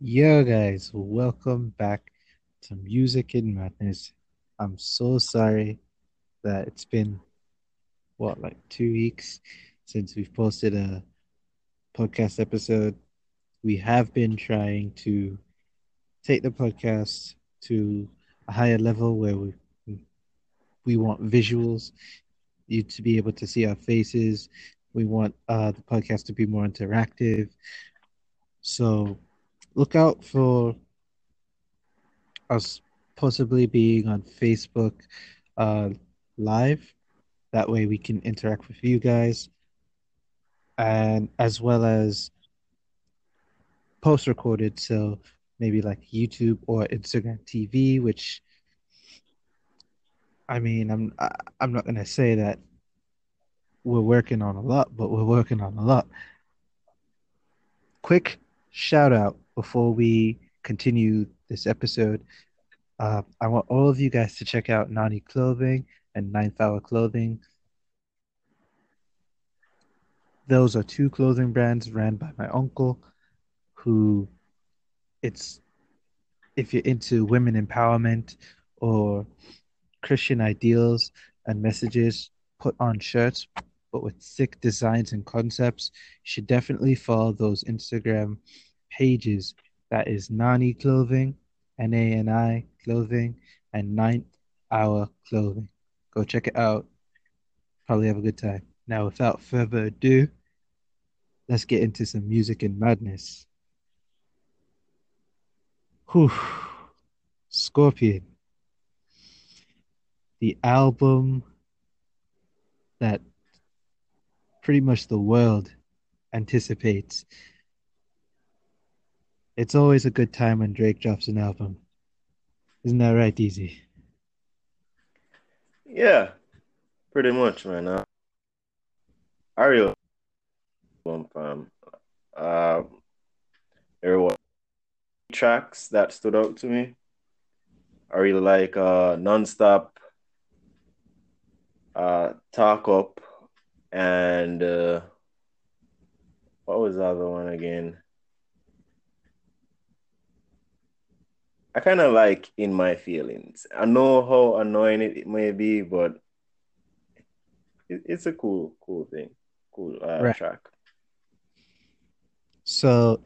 Yo, guys, welcome back to Music in Madness. I'm so sorry that it's been, what, like two weeks since we've posted a podcast episode. We have been trying to take the podcast to a higher level where we we want visuals, you to be able to see our faces. We want uh, the podcast to be more interactive. So look out for us possibly being on Facebook uh, live. That way we can interact with you guys. And as well as post recorded. So maybe like YouTube or Instagram TV, which I mean, I'm I, I'm not gonna say that we're working on a lot, but we're working on a lot. Quick shout out before we continue this episode. Uh, I want all of you guys to check out Nani Clothing and Ninth Hour Clothing. Those are two clothing brands ran by my uncle, who it's if you're into women empowerment or Christian ideals and messages put on shirts, but with sick designs and concepts, you should definitely follow those Instagram pages. That is Nani Clothing, N A N I Clothing, and Ninth Hour Clothing. Go check it out. Probably have a good time. Now, without further ado, let's get into some music and madness. Whew. Scorpion. The album that pretty much the world anticipates. It's always a good time when Drake drops an album. Isn't that right, Easy? Yeah, pretty much, man. Uh, Ariel, um. Uh, there were tracks that stood out to me. I really like uh, Nonstop, uh, Talk Up, and uh, what was the other one again? I kind of like In My Feelings. I know how annoying it may be, but it, it's a cool, cool thing. Cool uh, Right. track. So,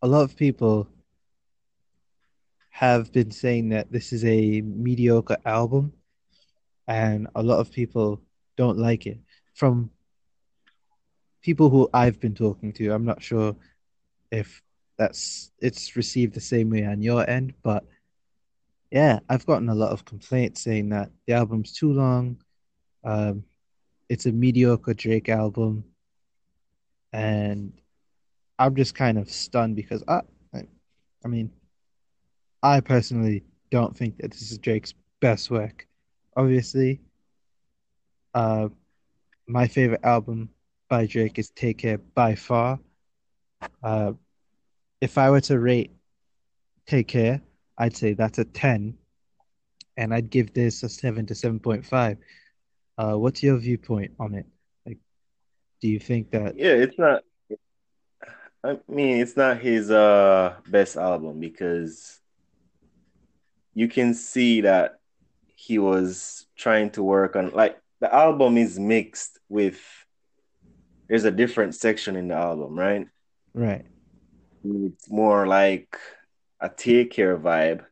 a lot of people have been saying that this is a mediocre album, and a lot of people don't like it. From people who I've been talking to, I'm not sure if that's it's received the same way on your end, but yeah, I've gotten a lot of complaints saying that the album's too long. Um, it's a mediocre Drake album, and I'm just kind of stunned because I, I, I mean, I personally don't think that this is Drake's best work. Obviously, uh, my favorite album by Drake is Take Care by far. Uh, if I were to rate Take Care, I'd say that's a 10, and I'd give this a 7 to 7.5. Uh, what's your viewpoint on it? Like, do you think that, Yeah, it's not. I mean, it's not his uh best album because you can see that he was trying to work on like the album is mixed with there's a different section in the album, right? right? It's more like a take care vibe,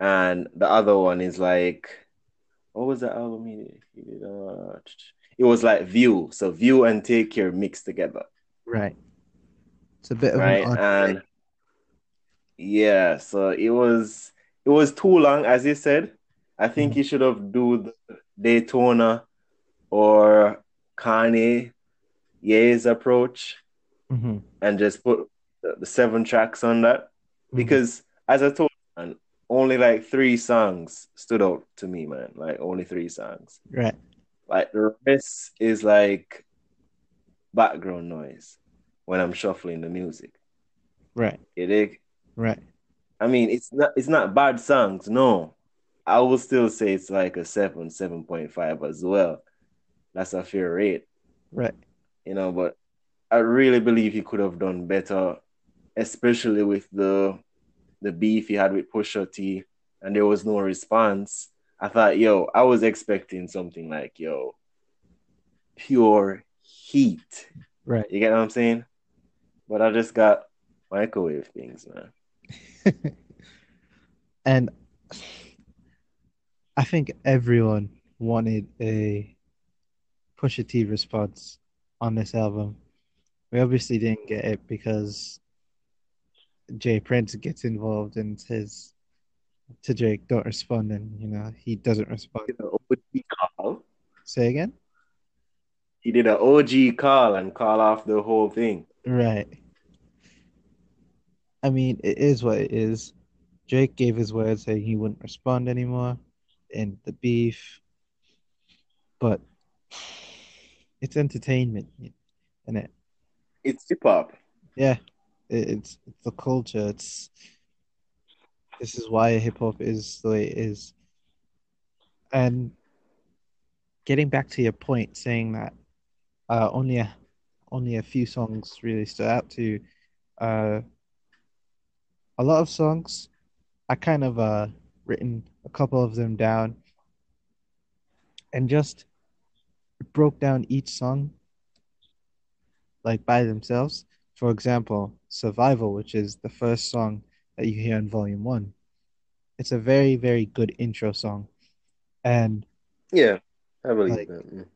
and the other one is like what was the album he did? He did uh, it was like View, so View and Take Care mixed together, Right. It's a bit of right? odd And break. Yeah, so it was it was too long, as you said. I think Mhm. he should have do the Daytona or Kanye Ye's approach Mhm. And just put the, seven tracks on that. Mhm. Because as I told man, only like three songs stood out to me, man. Like only three songs. Right. Like the rest is like background noise when I'm shuffling the music. Right. You dig? Right. I mean, it's not it's not bad songs, no. I will still say it's like a seven, seven point five as well. That's a fair rate, Right. you know. But I really believe he could have done better, especially with the the beef he had with Pusha T, and there was no response. I thought, yo, I was expecting something like, yo, pure heat. Right. You get what I'm saying? But I just got microwave things, man. and I think everyone wanted a Pusha T response on this album. We obviously didn't get it because J Prince gets involved and says to Drake, "Don't respond," and you know he doesn't respond. He did an OG call. Say again. He did an OG call and call off the whole thing. Right. I mean, it is what it is. Drake gave his word saying he wouldn't respond anymore and the beef, but it's entertainment, isn't it? It's hip hop. Yeah, it, it's the culture. It's this is why hip hop is the way it is. And getting back to your point, saying that uh, only a only a few songs really stood out to you. Uh, a lot of songs, I kind of uh written a couple of them down and just broke down each song like by themselves. For example, Survival, which is the first song that you hear in volume one. It's a very, very good intro song. And Yeah, I believe Like- that.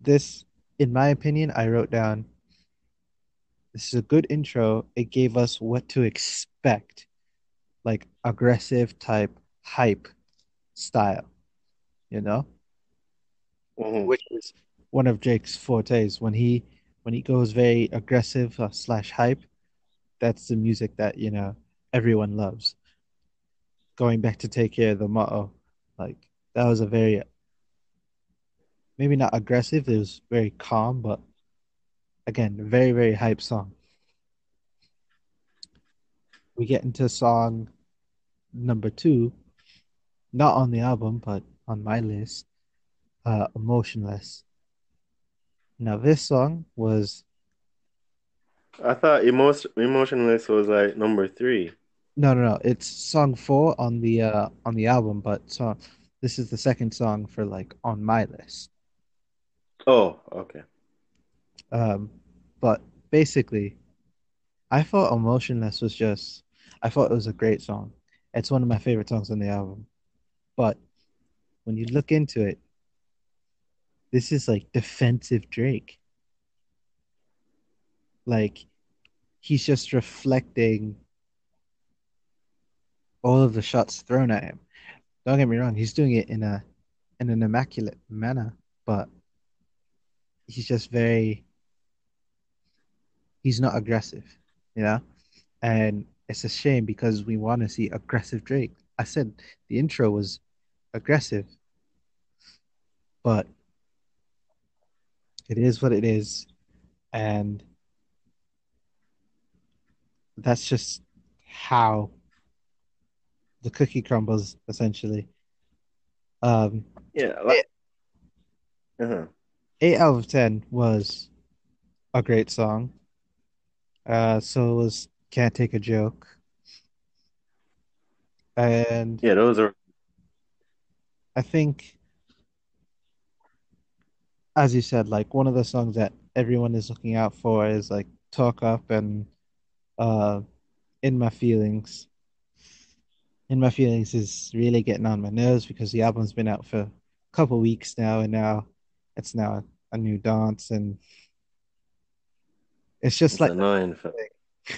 This, in my opinion, I wrote down this is a good intro. It gave us what to expect, like aggressive type hype style, you know, Mhm. which is one of Drake's fortes. When he when he goes very aggressive uh, slash hype, that's the music that you know everyone loves. Going back to Take Care, of the motto, like that was a very maybe not aggressive. It was very calm, but again, very very hype song. We get into song number two, not on the album, but on my list, uh, Emotionless. Now, this song was I thought emotion emotionless was like number three. no, no, no. It's song four on the uh on the album, but song this is the second song for like on my list. Oh, okay. Um, but basically, I thought Emotionless was just, I thought it was a great song. It's one of my favorite songs on the album. But when you look into it, this is like defensive Drake. Like, he's just reflecting all of the shots thrown at him. Don't get me wrong, he's doing it in a in an immaculate manner, but he's just very he's not aggressive, you know? And it's a shame because we want to see aggressive Drake. I said the intro was aggressive, but it is what it is. And that's just how the cookie crumbles, essentially. Um, Yeah. Like, uh-huh. eight out of ten was a great song. Uh, so was Can't Take a Joke. And Yeah, those are I think, as you said, like one of the songs that everyone is looking out for is like Talk Up and uh, In My Feelings. In My Feelings is really getting on my nerves because the album's been out for a couple weeks now, and now it's now a new dance, and it's just it's like annoying. For,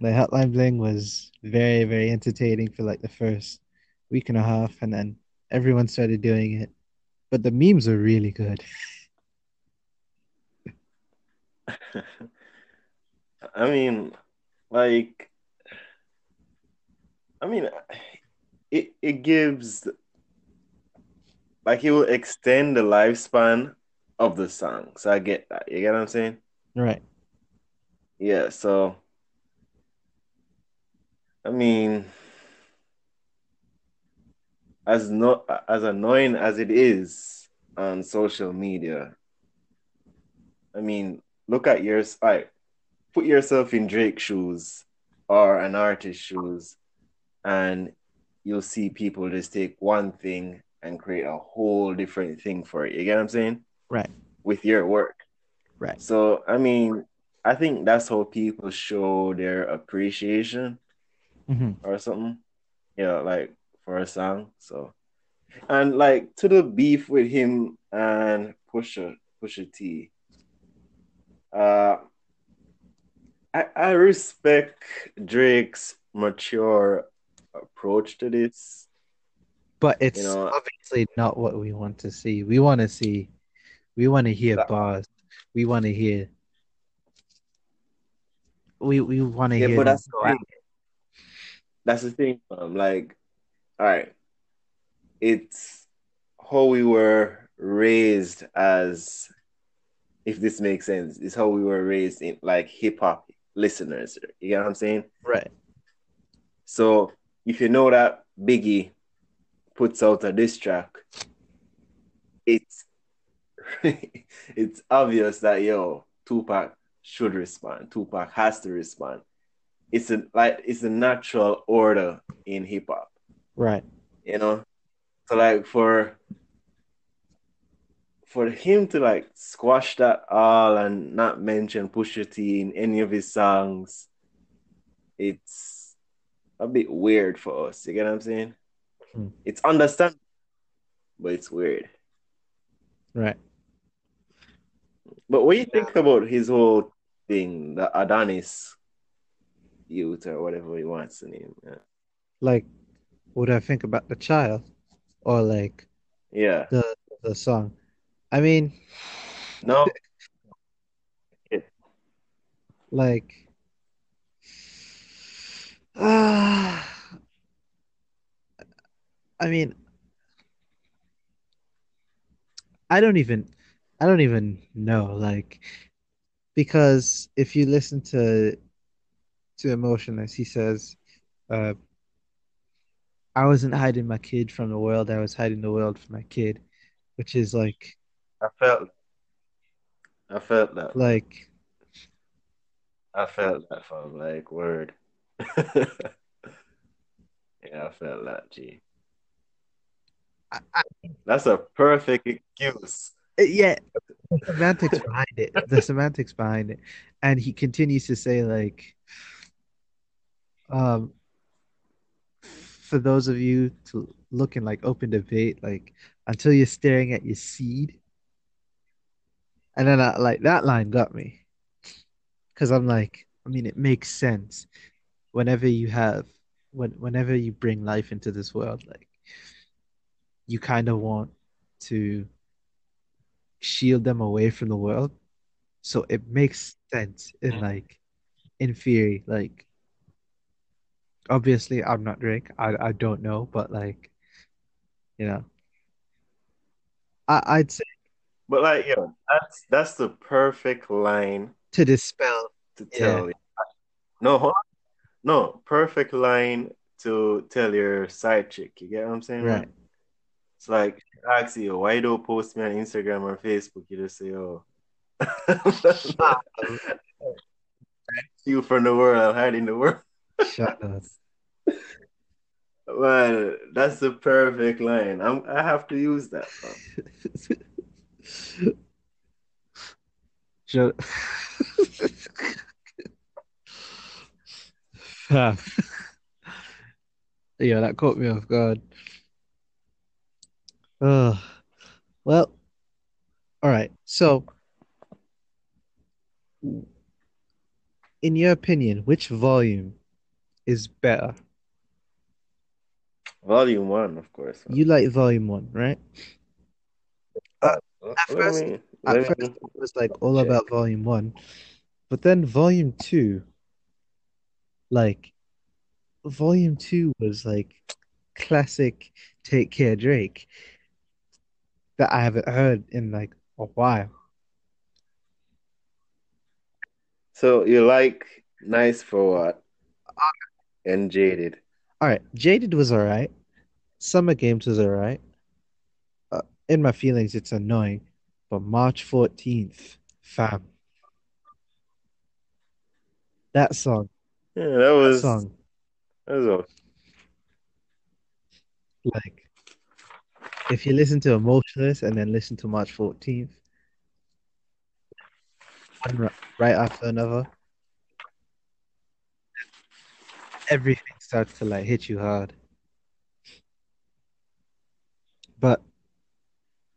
the Hotline Bling was very, very entertaining for like the first week and a half, and then everyone started doing it. But the memes are really good. I mean, like, I mean, it it gives like it will extend the lifespan of the song. So I get that. You get what I'm saying? Right. Yeah. So, I mean, as no as annoying as it is on social media, I mean, look at yours. All right, put yourself in Drake's shoes or an artist's shoes, and you'll see people just take one thing and create a whole different thing for it. You get what I'm saying? Right. With your work. Right. So, I mean, I think that's how people show their appreciation hmm or something. You know, like for a song. So, and like to the beef with him and Pusha Pusha T. Uh, I I respect Drake's mature approach to this. But You it's know, obviously not what we want to see. We want to see, we want to hear that, bars. We want to hear, we we want to yeah, hear but that's the thing. That's the thing. Um, like, all right, it's how we were raised as, if this makes sense, it's how we were raised in like hip hop listeners. You get what I'm saying? Right. So if you know that Biggie puts out a diss track, it's it's obvious that yo, Tupac should respond. Tupac has to respond. It's a like it's a natural order in hip hop, Right. you know. So like for for him to like squash that all and not mention Pusha T in any of his songs, it's a bit weird for us. You get what I'm saying? Hmm. It's understandable, but it's weird. Right. But what do you think about his whole thing, the Adonis youth or whatever he wants to name? Yeah. Like, what I think about the child or like Yeah. the the song? I mean, No. It, like, ah, I mean, I don't even, I don't even know, like, because if you listen to to Emotionless, he says, uh, I wasn't hiding my kid from the world, I was hiding the world from my kid, which is like, I felt I felt that. like, I felt that from like word. Yeah, I felt that. I, I, That's a perfect excuse. yeah, the semantics behind it, the semantics behind it, and he continues to say, like, um, for those of you to look in like open debate, like until you're staring at your seed, and then I, like that line got me. Because I'm like, I mean, it makes sense. Whenever you have when whenever you bring life into this world, like you kind of want to shield them away from the world, so it makes sense in mm-hmm. like in theory, like obviously I'm not Drake, I I don't know, but like you know, I I'd say But like, yo, that's that's the perfect line to dispel, to tell you. No. No, perfect line to tell your side chick. You get what I'm saying, right, man? It's like ask you, why don't post me on Instagram or Facebook? You just say, oh, Um, you from the world, I'm hiding the world. Shut up. Well, that's the perfect line. I'm I have to use that. Shut. Yeah, that caught me off guard. Oh, well, all right. So, in your opinion, which volume is better? Volume one, of course. You like volume one, right? Uh, at first, me at let first it was like all check. about volume one, but then volume two, like volume two was like classic Take Care Drake that I haven't heard in like a while. So you like Nice for What and Jaded. All right, Jaded was all right. Summer Games was all right. Uh, in my feelings, it's annoying, but March 14th Fam, that song, Yeah, that that was song, that was all. like if you listen to Emotionless and then listen to March 14th, one ri- right after another, everything starts to like hit you hard. But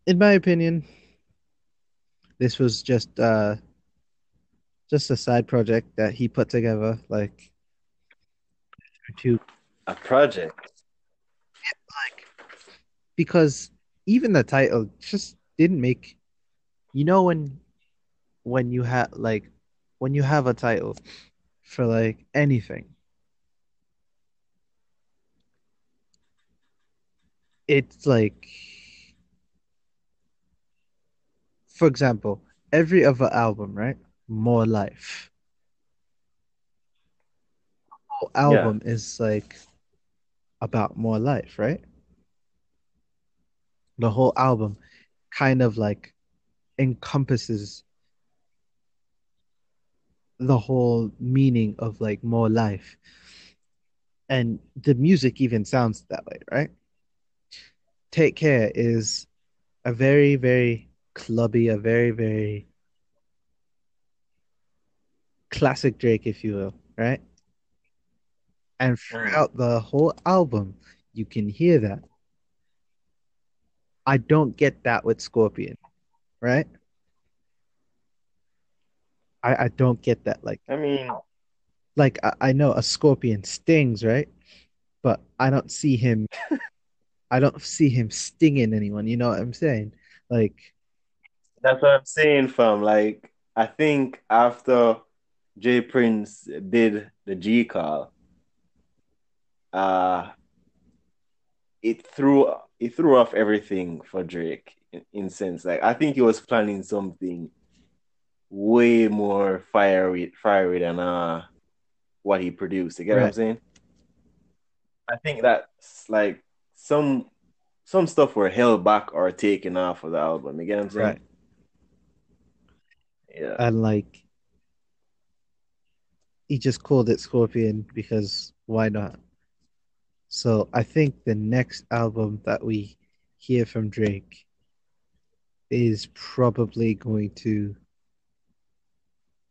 in my opinion, this was just uh just a side project that he put together, like to a project. like because even the title just didn't make you know when when you have like when you have a title for like anything it's like for example every other album right? More life. Whole Yeah. album is like about more life right? The whole album kind of like encompasses the whole meaning of like more life. And the music even sounds that way right take care is a very very clubby a very very classic drake if you will right? And mm. throughout the whole album you can hear that. I don't get that with scorpion right? I i don't get that like I mean, like I, I know a scorpion stings right? But i don't see him i don't see him stinging anyone you know what i'm saying like that's what I'm saying, fam. Like, I think after J Prince did the G call, uh, it threw it threw off everything for Drake in, in sense. Like, I think he was planning something way more fiery, fiery than uh what he produced. You get what I'm saying? I think that's like some some stuff were held back or taken off of the album. You get what I'm saying? right Yeah. and like he just called it scorpion because why not so i think the next album that we hear from drake is probably going to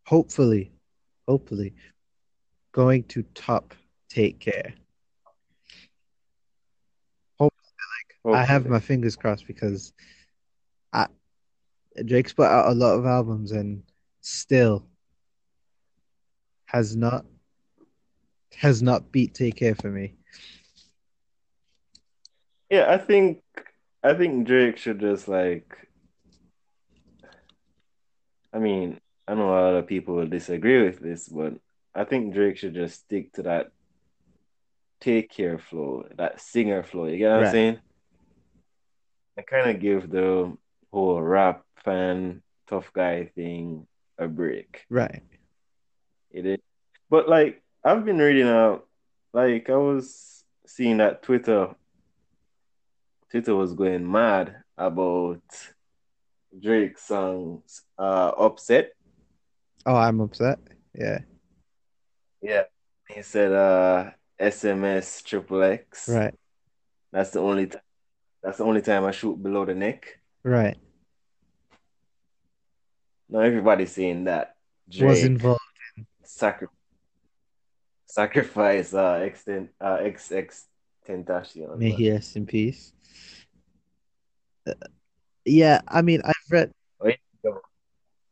hopefully hopefully going to top take care Hope I have my fingers crossed because I, Drake's put out a lot of albums and still has not has not beat Take Care for me. Yeah, I think I think Drake should just like I mean, I know a lot of people will disagree with this, but I think Drake should just stick to that take care flow, that singer flow. You get what I'm saying? I kind of give the whole rap fan tough guy thing a break. Right. It is. But like I've been reading out like I was seeing that Twitter Twitter was going mad about Drake's songs uh upset. Oh, I'm upset. Yeah. Yeah. He said uh SMS triple X. Right. That's the only t- that's the only time I shoot below the neck. Right. Now everybody's saying that Was Drake involved. sacri- sacrifice uh extent uh XX Tentacion. May he rest in peace. Uh, yeah, I mean, I've read Wait.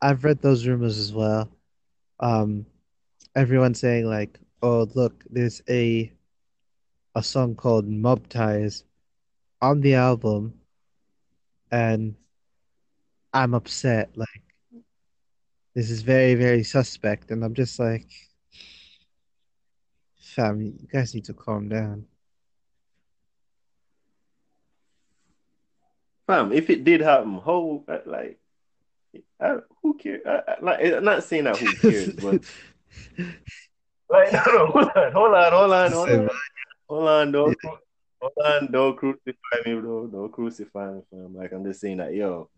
I've read those rumors as well. Um, everyone saying like, "Oh, look, there's a a song called Mob Ties on the album, and I'm upset. Like, this is very, very suspect." And I'm just like, "Fam, you guys need to calm down." Fam, if it did happen, how uh, like I, who cares? I, uh, I, uh, like, I'm not saying that who cares, but like no, no, hold on, hold on, hold on, hold on, hold on, don't cru- hold on, don't crucify me, bro. Don't crucify me, fam. Like I'm just saying that, yo,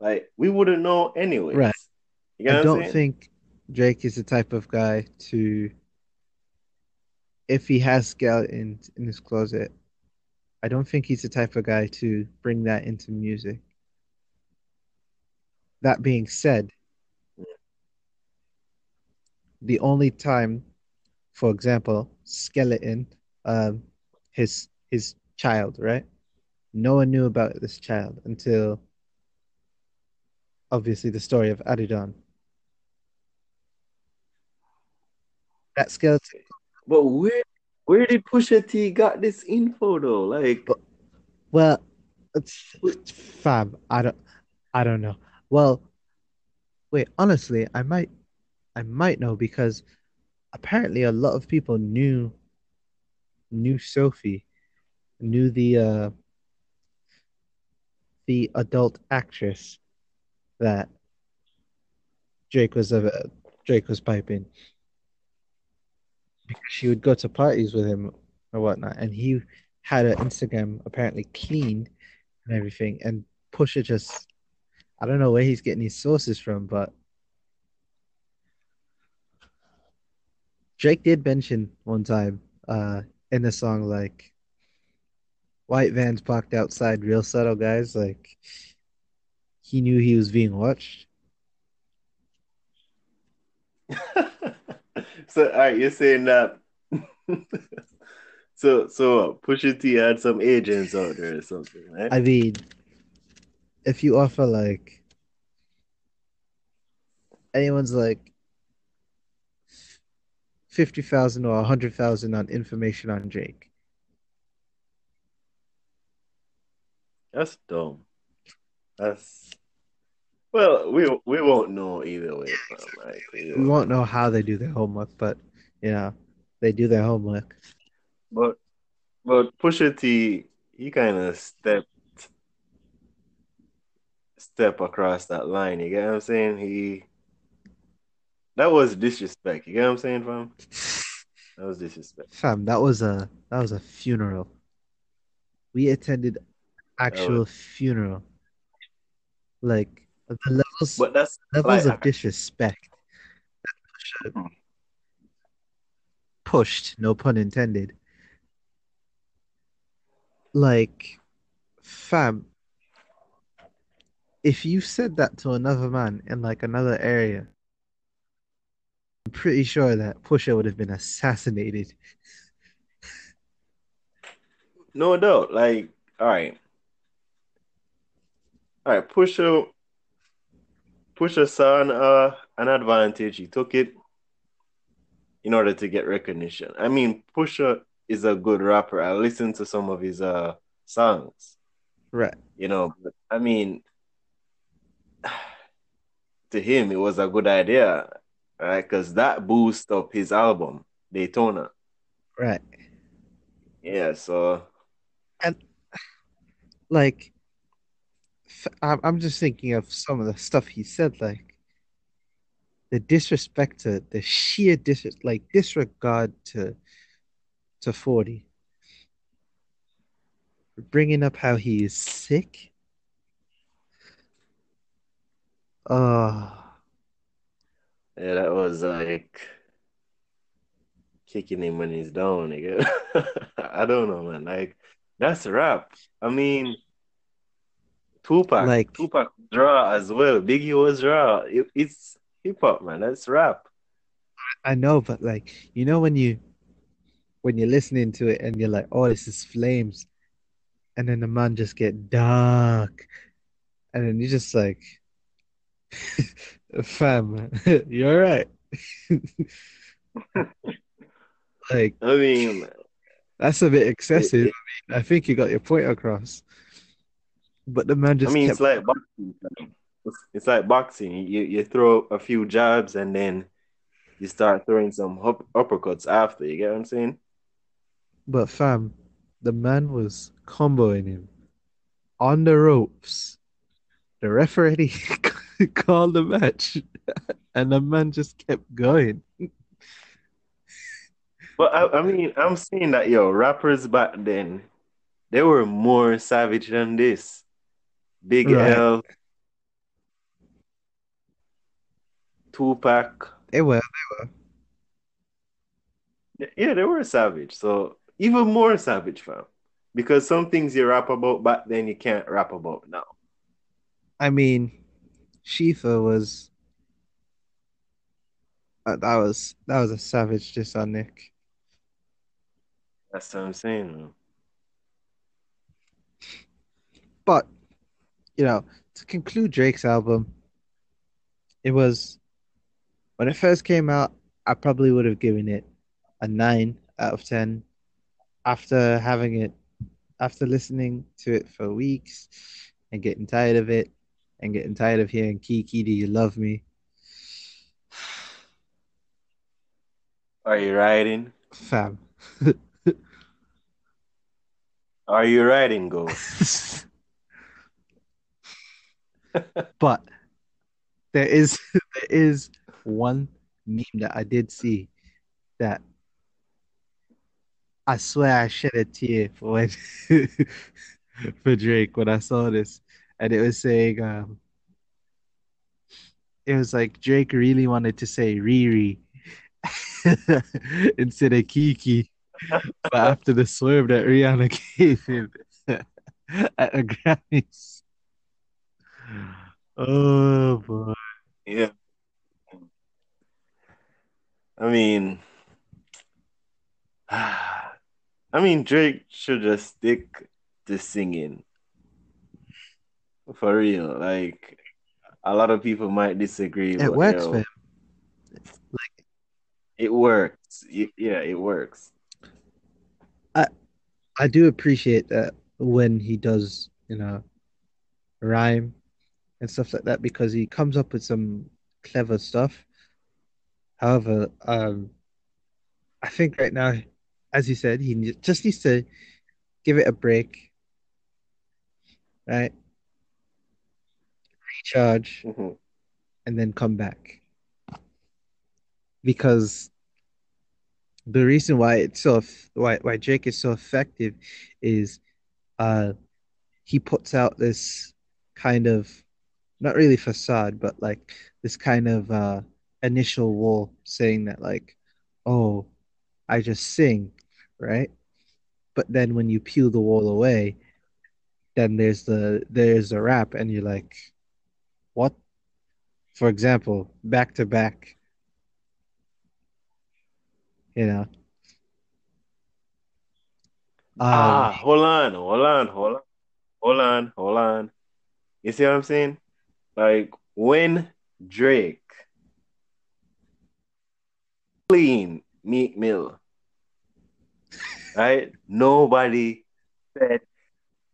Like we wouldn't know anyway. Right. You know I don't saying? think Drake is the type of guy to, if he has skeletons in his closet, I don't think he's the type of guy to bring that into music. That being said, the only time, for example, skeleton, um, his his child, right? No one knew about this child until obviously the story of Adidon. That skeleton, But where where did Pusha T got this info though? Like well, it's, it's fam. I don't, I don't know. Well, wait, honestly, I might, I might know because apparently a lot of people knew knew Sophie, knew the uh the adult actress that Drake was a Drake was piping. Because she would go to parties with him or whatnot, and he had her Instagram apparently cleaned and everything, and Pusha just I don't know where he's getting his sources from, but Drake did mention one time uh in the song like white vans parked outside real subtle guys like he knew he was being watched so all right, you're saying that so so Pusha T had some agents out there or something, right? i mean if you offer like anyone's like 50,000 or a 100,000 on information on Drake. That's dumb. That's well, we we won't know either way. Like we we won't know how they do their homework but you know they do their homework But but Pusha T, he kind of stepped step across that line. You get what I'm saying? He that was disrespect. You get what I'm saying, fam? That was disrespect. fam that was a that was a funeral we attended actual funeral like the levels But that's levels like of disrespect pushed, no pun intended. Like, fam, if you said that to another man in like another area, I'm pretty sure that Pusha would have been assassinated. no doubt. Like, all right. All right, Pusha Pusha saw an, uh, an advantage. He took it in order to get recognition. I mean, Pusha is a good rapper. I listened to some of his uh songs, Right. you know, but I mean, to him, it was a good idea, right? Because that boosted up his album, Daytona. Right. Yeah, so And like, I'm I'm just thinking of some of the stuff he said, like the disrespect to the sheer dis like disregard to to 40. Bringing up how he is sick. Oh, yeah, that was like kicking him when he's down. nigga. I don't know, man. Like that's rap. I mean, Tupac, like Tupac draw as well. Biggie was draw. It, it's hip hop, man. That's rap. I know, but like you know when you when you're listening to it and you're like, oh, this is flames, and then the man just get dark, and then you're just like, fam, you're right. Like I mean, that's a bit excessive. it, I mean, I think you got your point across, but the man just. I mean, kept it's like boxing. It's, like boxing. You you throw a few jabs and then you start throwing some up, uppercuts after. You get what I'm saying? But fam, the man was comboing him on the ropes. The referee called the match, and the man just kept going. But I, I mean, I'm saying that yo, rappers back then, they were more savage than this. Big Right. L, Tupac. They were. They were. Yeah, they were savage. So even more savage, fam. Because some things you rap about back then you can't rap about now. I mean, Shifa was uh, that was that was a savage diss on Nick. That's what I'm saying. But you know, to conclude Drake's album, it was when it first came out, I probably would have given it a nine out of ten. After having it, after listening to it for weeks and getting tired of it, and getting tired of hearing Kiki, do you love me? Are you riding? Fam. Are you riding, Go? but there is there is one meme that I did see that I swear I shed a tear for when, for Drake when I saw this, and it was saying um, it was like Drake really wanted to say Riri instead of Kiki, but after the swerve that Rihanna gave him at the Grammys. Oh boy. Yeah. I mean, I mean, Drake should just stick to singing. For real. Like, a lot of people might disagree. It but, works yo, for him. Like It works. Yeah, it works. I I do appreciate that when he does, you know, rhyme and stuff like that because he comes up with some clever stuff. However, um, I think right now, as you said, he just needs to give it a break, right? Recharge Mhm. and then come back. Because the reason why it's so why why Drake is so effective is uh he puts out this kind of not really facade, but like this kind of uh initial wall saying that like, oh, I just sing, right? But then when you peel the wall away, then there's the there's the rap and you're like, what? For example, back to back, you know. Um, ah, hold on, hold on, hold on, hold on, hold on. You see what I'm saying? Like, when Drake clean Meek Mill, right? Nobody said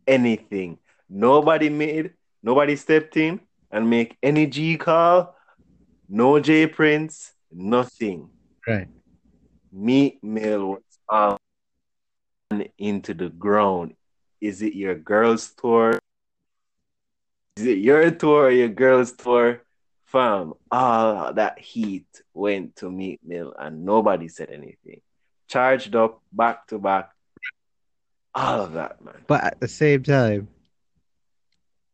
anything. Nobody made, nobody stepped in and make any G call. No J Prince, nothing. right. Meek Mill was on into the ground. Is it your girl's tour? Is it your tour or your girl's tour? Fam, all that heat went to Meek Mill and nobody said anything. Charged up back to back. All of that, man. But at the same time,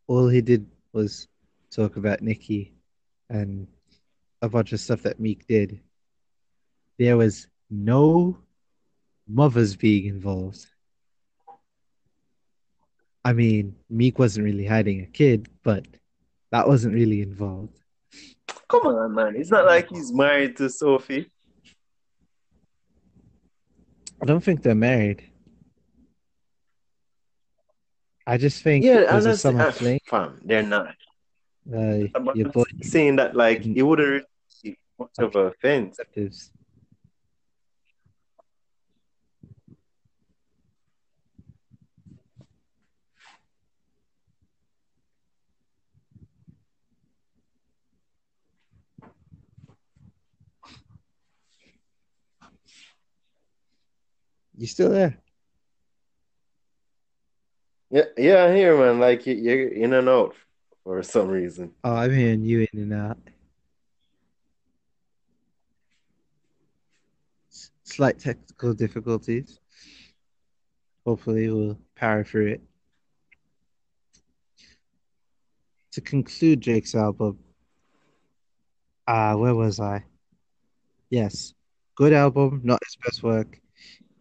all he did was talk about Nikki and a bunch of stuff that Meek did. There was no mothers being involved. I mean, Meek wasn't really hiding a kid, but that wasn't really involved. Come on, man. It's not like he's married to Sophie. I don't think they're married. I just think Yeah, it was a summer fling. fam, they're not. Uh, But your saying that like it wouldn't really be much of an offense. You still there? Yeah, yeah, I'm here, man. Like you- you're in and out for some reason. Oh, I'm hearing you in and out. Slight technical difficulties. Hopefully, we'll power through it. To conclude Drake's album, Uh, where was I? Yes. Good album, not his best work.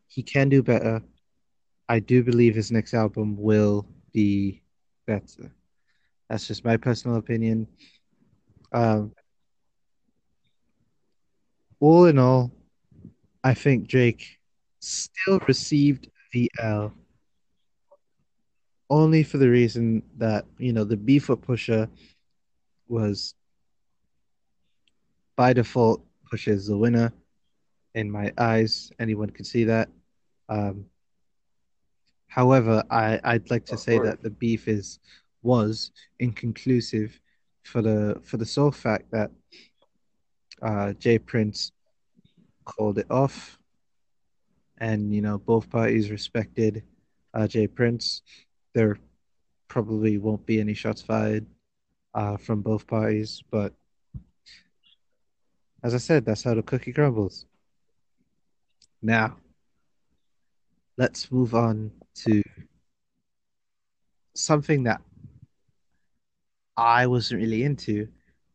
He can do better. I do believe his next album will be better. That's just my personal opinion. Um, all in all, I think Drake still received the L only for the reason that, you know, the beef with Pusha was by default Pusha is the winner in my eyes. Anyone can see that. Um, however, I, I'd like to Of say course. that the beef is was inconclusive for the for the sole fact that uh, J Prince called it off, and you know both parties respected uh, J Prince. There probably won't be any shots fired uh, from both parties, but as I said, that's how the cookie crumbles. Now, let's move on to something that I wasn't really into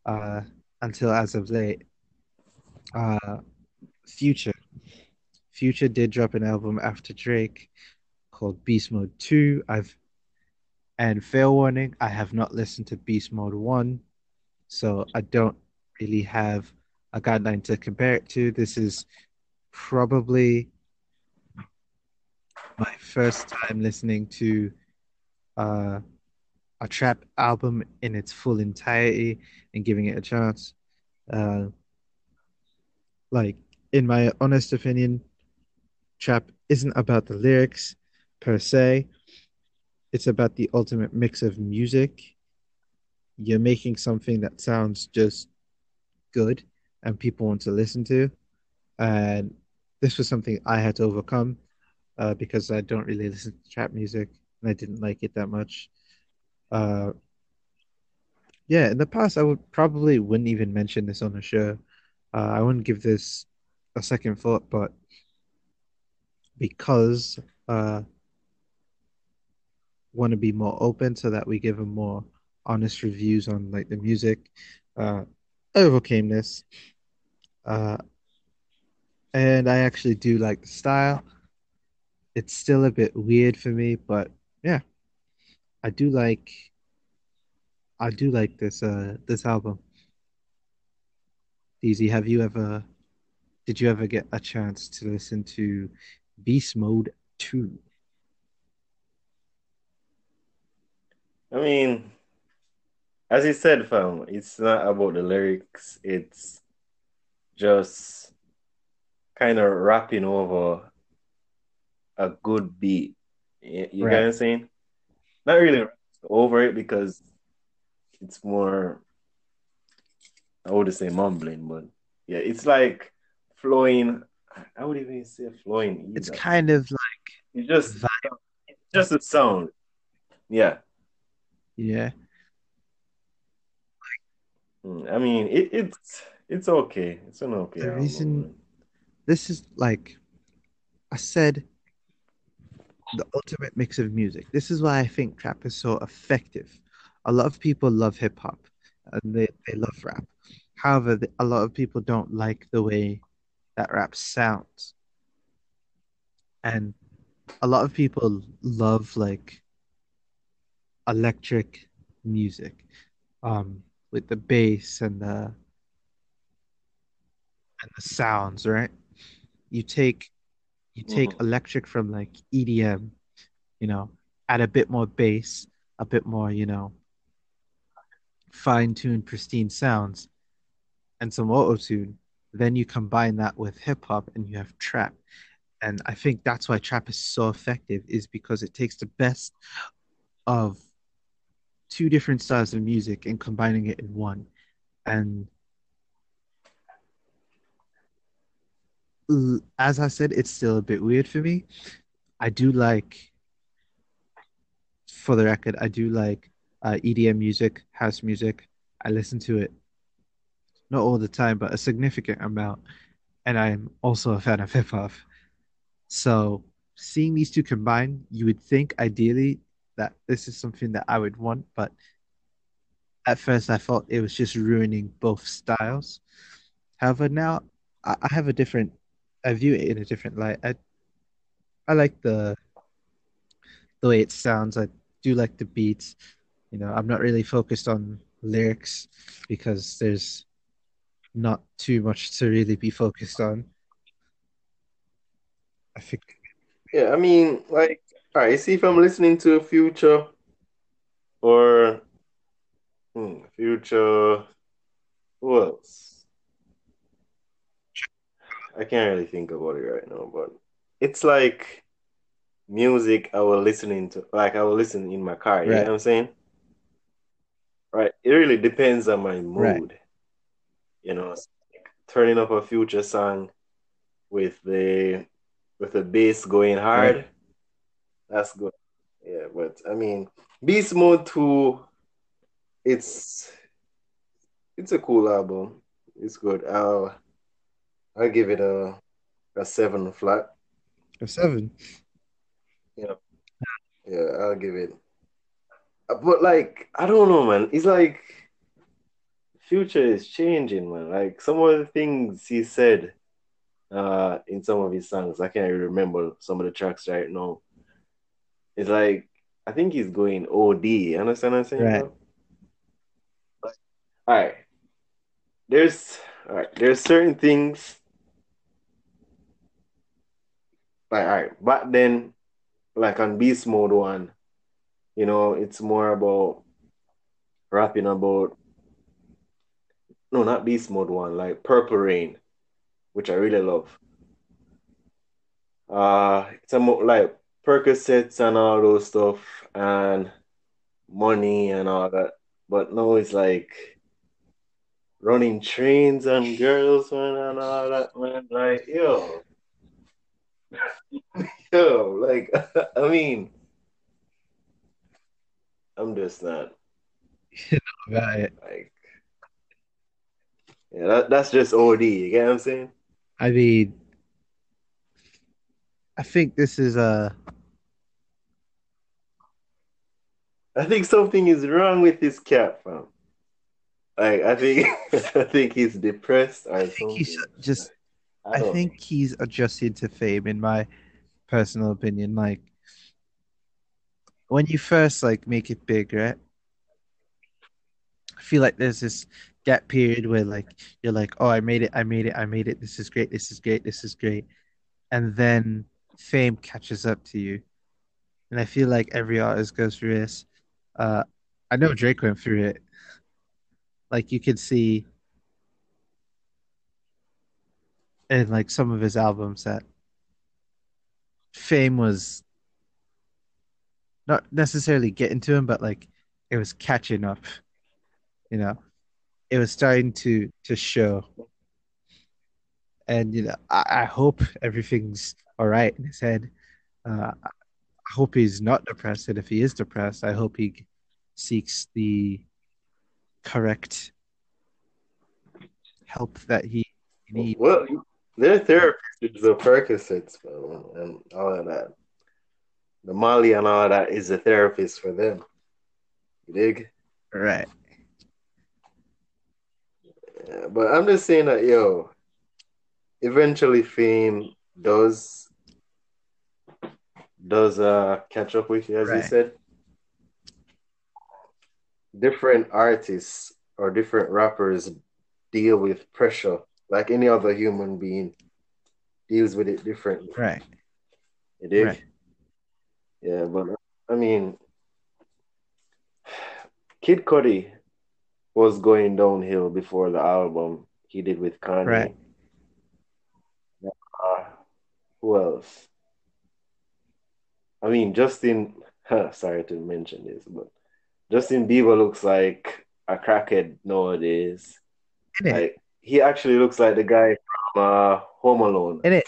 uh, until as of late. Uh, Future. Future did drop an album after Drake called Beast Mode 2. I've and fair warning, I have not listened to Beast Mode 1, so I don't really have a guideline to compare it to. This is probably my first time listening to uh, a trap album in its full entirety and giving it a chance. Uh, like, in my honest opinion, trap isn't about the lyrics per se. It's about the ultimate mix of music. You're making something that sounds just good and people want to listen to. And this was something I had to overcome uh, because I don't really listen to trap music and I didn't like it that much. Uh, yeah, in the past, I would probably wouldn't even mention this on the show. Uh, I wouldn't give this a second thought, but because uh, want to be more open so that we give them more honest reviews on like the music, uh, overcame this. Uh, and I actually do like the style. It's still a bit weird for me, but yeah, I do like I do like this uh this album. Easy, have you ever did you ever get a chance to listen to Beast Mode 2? I mean, as you said, fam, it's not about the lyrics. It's just kind of rapping over a good beat. You, you get what I'm saying? Not really over it because it's more, I would say mumbling, but yeah, it's like flowing. I would even say flowing It's kind of like It's just vibe, just a sound. Yeah. yeah. Mm, I mean, it, it's it's okay. It's an okay The album. reason this is like I said, the ultimate mix of music. This is why I think trap is so effective. A lot of people love hip hop and they, they love rap. However, the, a lot of people don't like the way that rap sounds. And a lot of people love like electric music, um, with the bass and the and the sounds, right? You take you take Mhm. electric from like EDM, you know, add a bit more bass, a bit more, you know, fine-tuned, pristine sounds, and some auto-tune. Then you combine that with hip hop and you have trap. And I think that's why trap is so effective, is because it takes the best of two different styles of music and combining it in one. And as I said, it's still a bit weird for me. I do like, for the record, I do like uh, EDM music, house music. I listen to it not all the time, but a significant amount. And I'm also a fan of hip hop. So seeing these two combined, you would think ideally that this is something that I would want, but at first I thought it was just ruining both styles. However, now I, I have a different, I view it in a different light. I I like the the way it sounds. I do like the beats. You know, I'm not really focused on lyrics because there's not too much to really be focused on. I think Yeah, I mean, like, all right, see if I'm listening to a Future or hmm, Future, who else? I can't really think about it right now, but it's like music I was listening to, like I was listening in my car. You know what I'm saying? Right. It really depends on my right, mood. You know, like turning up a Future song with the with the bass going right. hard, that's good. Yeah, but I mean, Beast Mode 2, it's it's a cool album. It's good. I'll I'll give it a a seven flat. A seven. Yeah, yeah, I'll give it. But like, I don't know, man. It's like Future is changing, man. Like some of the things he said uh in some of his songs, I can't really remember some of the tracks right now. It's like I think he's going OD. You understand what I'm saying, Right. bro? All right. There's all right. There's certain things like all right. Back then, like on Beast Mode one, you know, it's more about rapping about no, not Beast Mode one, like Purple Reign, which I really love. Uh, it's about like Percocets and all those stuff and money and all that. But no, it's like running trains and girls and all that, man. Like, yo, yo, like, I mean, I'm just not About it. like, yeah, that, that's just OD. You get what I'm saying? I mean, I think this is a I think something is wrong with this cat, fam. Like, I think, I think he's depressed I think he's something. just I I know. think he's adjusted to fame in my personal opinion. Like when you first like make it big, right? I feel like there's this gap period where like you're like, oh, I made it, I made it, I made it. This is great, this is great, this is great. And then fame catches up to you. And I feel like every artist goes through this. Uh, I know Drake went through it. Like you could see in like some of his albums that fame was not necessarily getting to him, but like it was catching up, you know. It was starting to to show. And you know, I, I hope everything's all right in his head. Uh, I hope he's not depressed, and if he is depressed, I hope he seeks the correct help that he needs. Well, their therapist is the Percocets, and all of that. The Molly and all that is a therapist for them. You dig? Right, Yeah, but I'm just saying that, yo, eventually fame does does uh catch up with you, as you said. Different artists or different rappers deal with pressure like any other human being deals with it differently. right, You right. Yeah, but I mean, Kid Cudi was going downhill before the album he did with Right. Kanye. Uh, who else? I mean, Justin. Sorry to mention this, but Justin Bieber looks like a crackhead nowadays. Like he actually looks like the guy from uh, Home Alone. in it.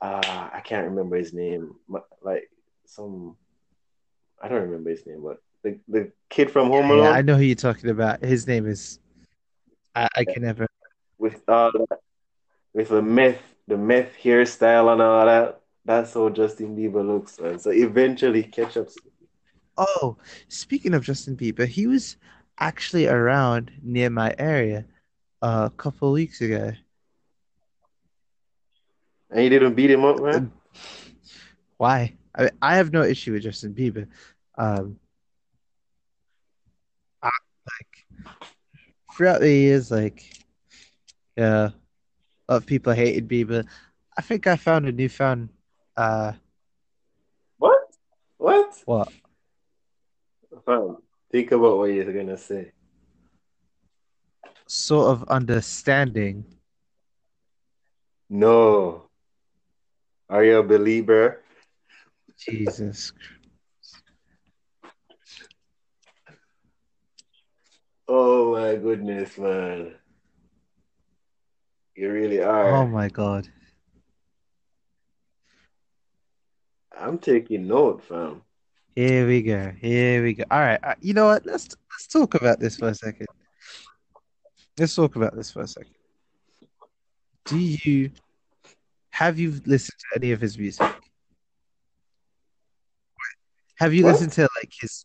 Uh, I can't remember his name. But, Like some, I don't remember his name, but the the kid from Home Alone. Yeah, I know who you're talking about. His name is I, I can never. with uh with the meth the meth hairstyle and all that. That's how Justin Bieber looks, man. So eventually catch up. Oh, speaking of Justin Bieber, he was. actually around near my area a couple of weeks ago. And you didn't beat him up, man? Why? I I have no issue with Justin Bieber. Um, I, like throughout the years, like yeah, a lot of people hated Bieber. I think I found a newfound uh What? What? what think about what you're gonna say. Sort of understanding. No. Are you a believer? Jesus. Oh my goodness, man. You really are. Oh my God. I'm taking note, fam. Here we go. Here we go. All right. uh, You know what? Let's let's talk about this for a second. Let's talk about this for a second. Do you have you listened to any of his music? Have you What? listened to like his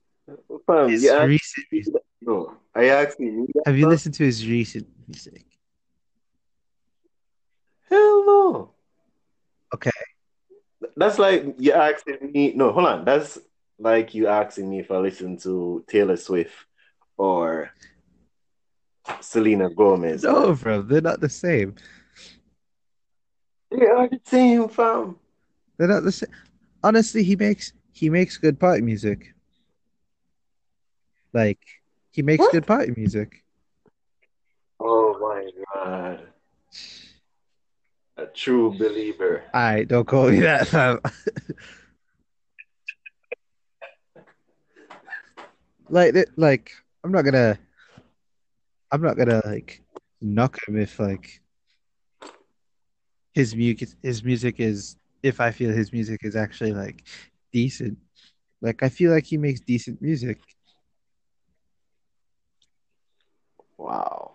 Fam, his recent music? No. You asking Have you listened to his recent music? Hell no. Okay. That's like you asking me. No, hold on. That's like you asking me if I listen to Taylor Swift or Selena Gomez, No, bro, they're not the same. They are the same, fam. They're not the same. Honestly, he makes he makes good party music. Like he makes What? good party music. Oh my God. A true believer. Right, don't call me that, fam. Like, like I'm not gonna, I'm not gonna like knock him if like his music, his music is, if I feel his music is actually like decent. Like I feel like he makes decent music. Wow.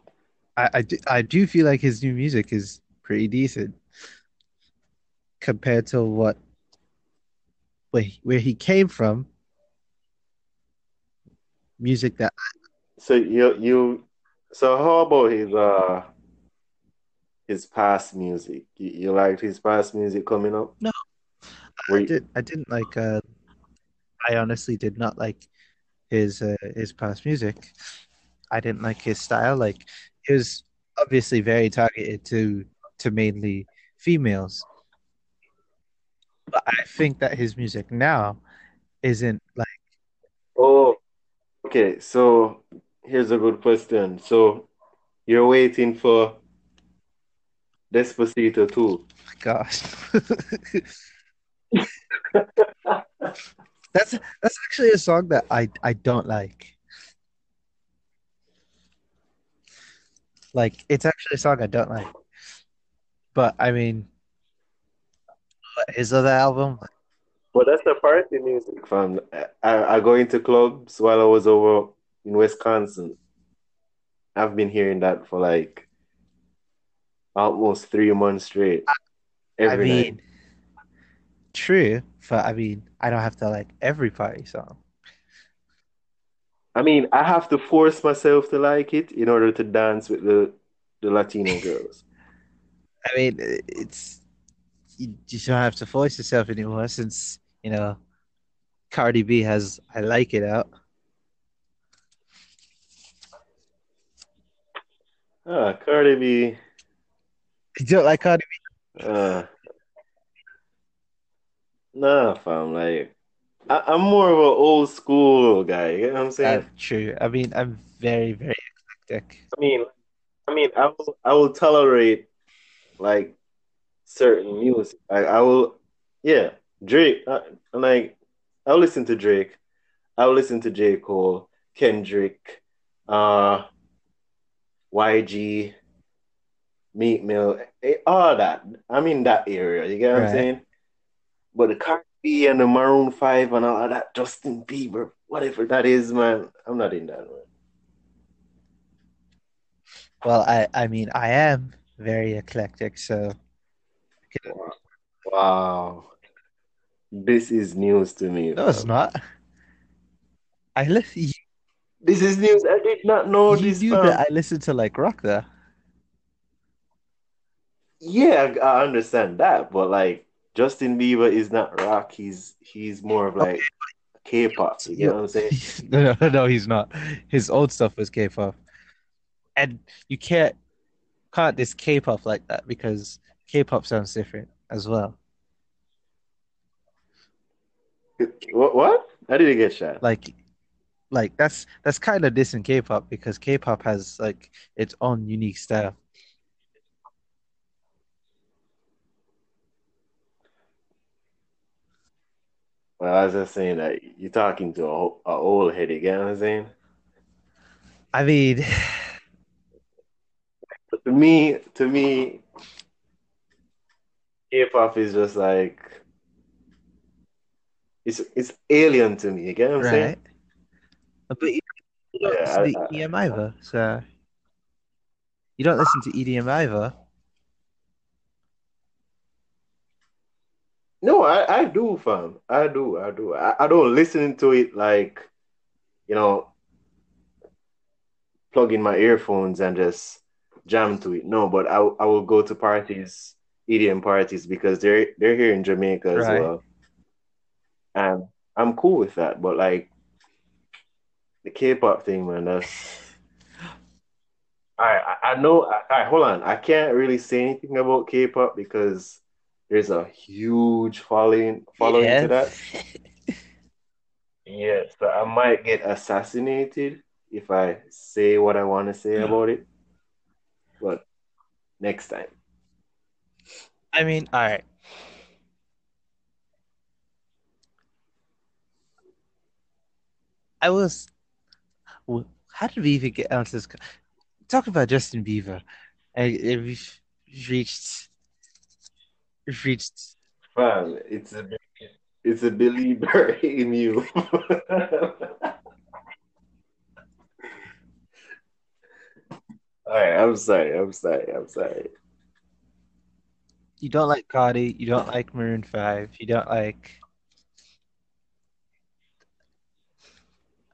I, I do, I do feel like his new music is pretty decent compared to what where he, where he came from. Music that So you you so how about his uh his past music? You, you liked his past music coming up? no, Were I you, did, I didn't like. Uh, I honestly did not like his uh, his past music. I didn't like his style. Like he was obviously very targeted to to mainly females. But I think that his music now isn't like oh, okay. So here's a good question. So you're waiting for Despacito too? gosh. That's that's actually a song that I I don't like. Like it's actually a song I don't like. But I mean, his other album, Well, that's the party music, fam. I, I go into clubs while I was over in Wisconsin. I've been hearing that for like almost three months straight, I every night. mean, true, but I mean, I don't have to like every party song. I mean, I have to force myself to like it in order to dance with the the Latino girls. I mean, it's you just don't have to force yourself anymore since, you know, Cardi B has I Like It out. Ah, Cardi B. You don't like Cardi B? Uh, nah, fam. Like, I, I'm more of an old school guy. You know what I'm saying? That's true. I mean, I'm very, very eclectic. I mean, I mean, I will, I will tolerate like certain music. Like, I will, yeah, Drake. I, I'm like, I'll listen to Drake. I'll listen to J. Cole, Kendrick, uh, YG, Meek Mill, eh, all that. I'm in that area. You get what I'm saying? But the Cardi B and the Maroon Five and all that, Justin Bieber, whatever that is, man, I'm not in that, man. Well, I, I mean, I am very eclectic, so Wow. Wow. This is news to me, no, it's not. I listen. This is news. I did not know You this, knew that. Um, I listened to like rock there. Yeah, I understand that, but like Justin Bieber is not rock. He's he's more of Okay, like K-pop. You get you what I'm saying? no, no, no, he's not. His old stuff was K-pop, and you can't can't diss K-pop like that because K-pop sounds different as well. What? What? I didn't get shot. Like, like that's that's kind of dissing K-pop because K-pop has like its own unique style. Well, I was just saying that you're talking to a, a old head. You get what I'm saying? I mean, But to me, to me, K-pop is just like it's it's alien to me. You get what I'm saying? Right? But you, don't listen Yeah. to I, EDM I, either, so you don't listen to EDM either, no, I, I do, fam. I do. I do. I, I don't listen to it like you know, plug in my earphones and just jam to it. No, but I I will go to parties, EDM parties because they're they're here in Jamaica as well, and I'm cool with that. But like the K-pop thing, man, that's I I, I know. I, I hold on. I can't really say anything about K-pop because there's a huge following following to that. Yeah, so I might get assassinated if I say what I want to say about it. But next time. I mean, all right. I was. How did we even get onto this? Talk about Justin Bieber. I- we've reached. We've reached. Fam, it's a it's a believer in you. All right, I'm sorry. I'm sorry. I'm sorry. You don't like Cardi. You don't like Maroon Five. You don't like.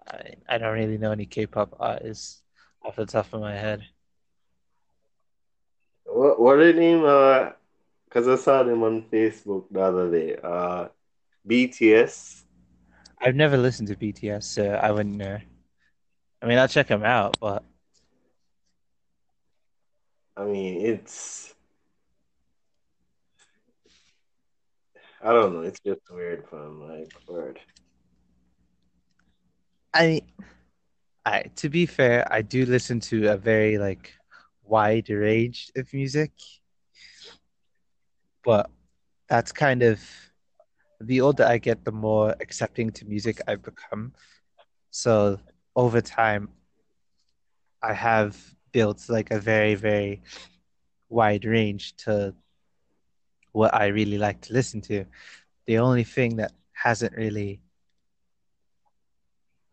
I, I don't really know any K-pop artists off the top of my head. What what are name? Uh, because I saw them on Facebook the other day. Uh, BTS. I've never listened to BTS, so I wouldn't know. I mean, I'll check them out, but I mean, it's I don't know. It's just weird, fam. Like, word. I, I to be fair, I do listen to a very like wide range of music, but that's kind of the older I get, the more accepting to music I've become. So over time, I have built like a very, very wide range to what I really like to listen to. The only thing that hasn't really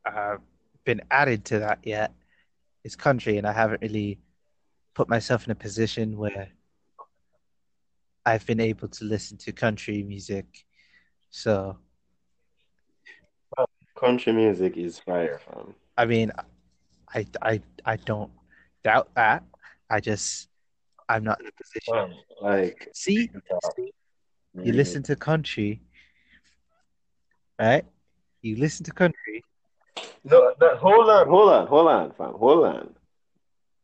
uh, been added to that yet is country, and I haven't really put myself in a position where I've been able to listen to country music. So, Country music is fire, fam. I mean, I, I, I don't doubt that. I just, I'm not in a position. Fam, like, See, see, you listen to country, right? You listen to country. No, no, hold on, hold on, hold on, fam, hold on.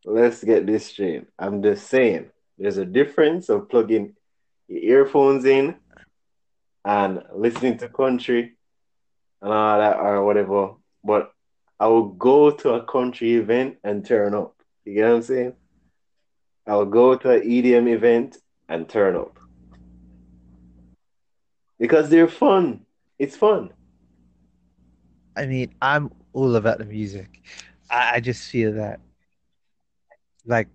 Let's get this straight. I'm just saying, there's a difference of plugging your earphones in and listening to country and all that or whatever. But I will go to a country event and turn up. You get what I'm saying? I will go to an EDM event and turn up because they're fun. It's fun. I mean, I'm all about the music. I, I just feel that, like,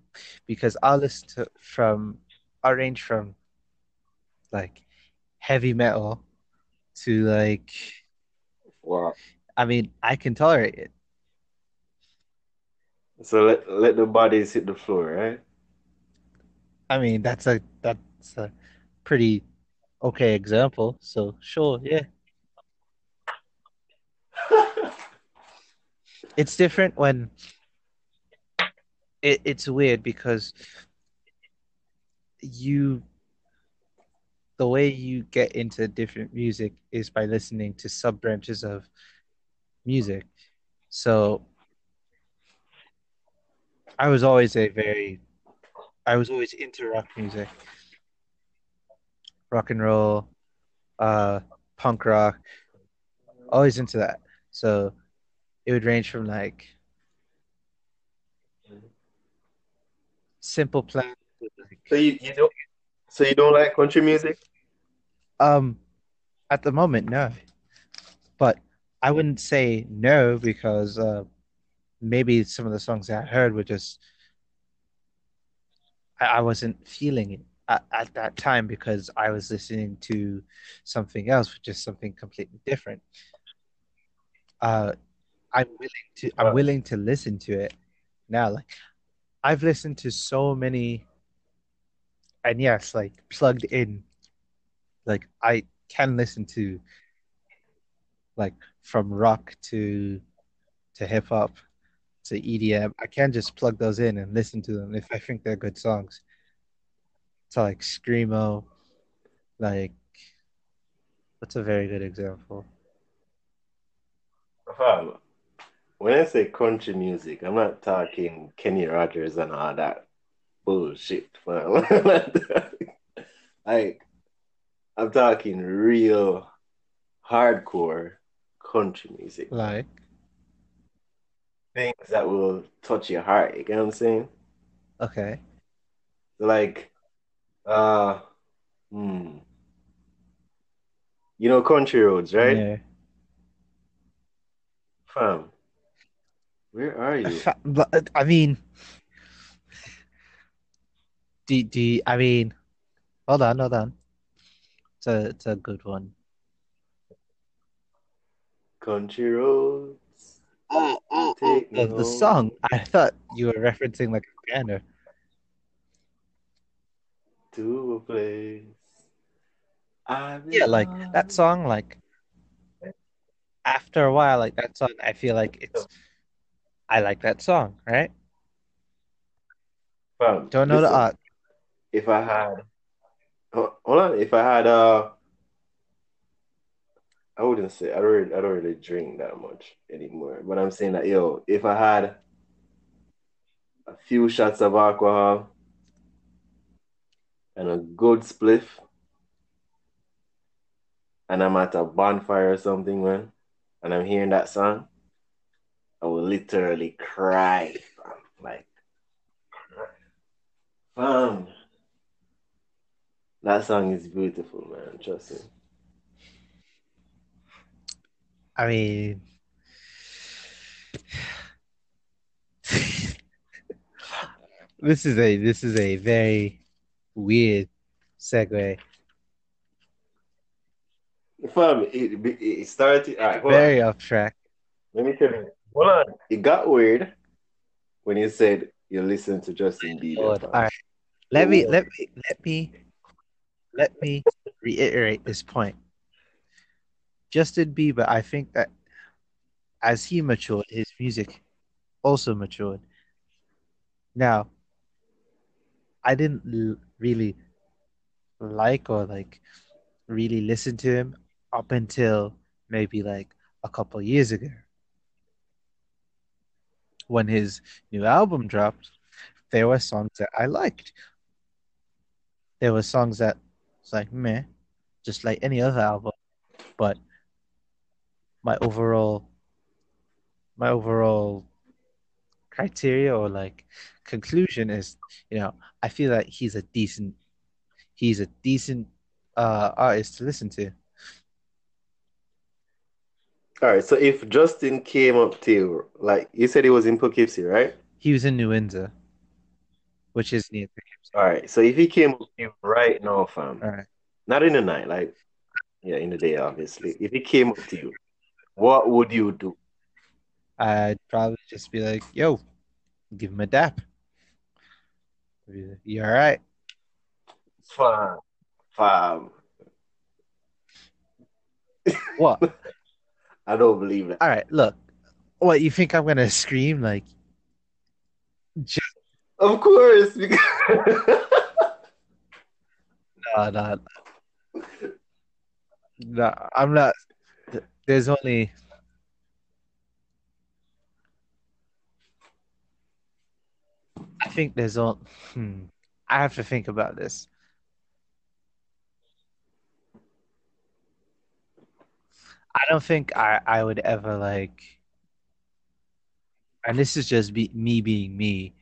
because I'll listen to from, I range from like heavy metal to like, Wow. I mean, I can tolerate it. So let let the bodies hit the floor, right? I mean, that's a that's a pretty okay example. So sure, yeah. It's different when it, it's weird because you the way you get into different music is by listening to sub branches of music. So I was always a very I was always into rock music. Rock and roll, uh punk rock, always into that. So it would range from like simple plan like So you, you don't so you don't like country music? um at the moment no. But I wouldn't say no because uh maybe some of the songs I heard were just I, I wasn't feeling it at, at that time because I was listening to something else, which is something completely different. Uh, I'm willing to I'm willing to listen to it now. Like I've listened to so many, and yes, like plugged in. Like I can listen to like from rock to to hip hop to EDM. I can just plug those in and listen to them if I think they're good songs. So like screamo, like what's a very good example? When I say country music, I'm not talking Kenny Rogers and all that bullshit. Like I'm talking real hardcore country music, Like things that will touch your heart. You get what I'm saying? okay, Like, uh, hmm, you know, country roads, right? yeah. Fam, where are you? But I mean, do do I mean, hold on, hold on. It's a it's a good one. Country roads, Oh, oh, oh, the, the song. I thought you were referencing like a piano. to a place I Yeah, like that song, like after a while, like that song, I feel like it's I like that song, right? Fam, Don't know the art. if I had, hold on, if I had, uh, I wouldn't say, I don't really, I don't really drink that much anymore, but I'm saying that, yo, if I had a few shots of alcohol and a good spliff, and I'm at a bonfire or something, man, and I'm hearing that song, I will literally cry. Like, fam, that song is beautiful, man. Trust me. I mean, this is a this is a very weird segue. Fam, it, it started. Right, hold on. Very off track. Let me tell you. Hold on. It got weird when you said you listened to Justin Bieber. All right, let me let me let me let me reiterate this point. Justin Bieber, I think that as he matured, his music also matured. Now, I didn't l- really like or like really listen to him up until maybe like a couple years ago when his new album dropped. There were songs that I liked. There were songs that was like meh, just like any other album. But my overall my overall criteria or like conclusion is, you know, I feel that he's a decent he's a decent uh artist to listen to. All right. So if Justin came up to you, like you said, he was in Poughkeepsie, right? He was in New Windsor, which is near Poughkeepsie. All right. So if he came up to you right now, fam, All right. not in the night, like yeah, in the day, obviously. If he came up to you, what would you do? I'd probably just be like, yo, give him a dap. You all right? Fam, fam. What? I don't believe it. All right, look. What you think I'm gonna scream like? Just, Of course, because no, no, no, I'm not. There's only. I think there's only. Hmm, I have to think about this. I don't think I I would ever like. And this is just be, me being me.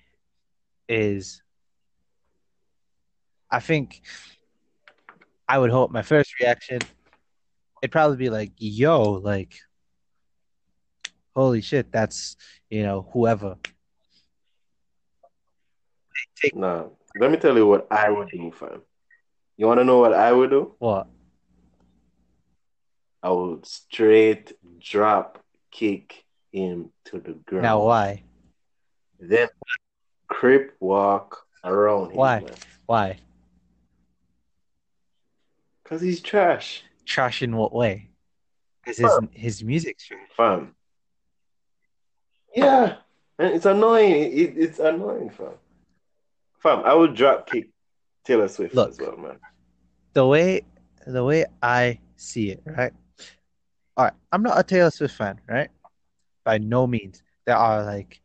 Is I think I would hope my first reaction it'd probably be like, "Yo, like, holy shit, that's you know whoever." Take no. Let me tell you what I would do, fam. You want to know what I would do? what? I would straight drop kick him to the ground. Now why? Then creep walk around him, Why? man. Why? Cause he's trash, Trash in what way? Because his his music's trash. fam. Yeah, and it's annoying. It, it's annoying, fam. Fam, I would drop kick Taylor Swift Look. as well, man. The way the way I see it, right? All right, I'm not a Taylor Swift fan, right? By no means. There are like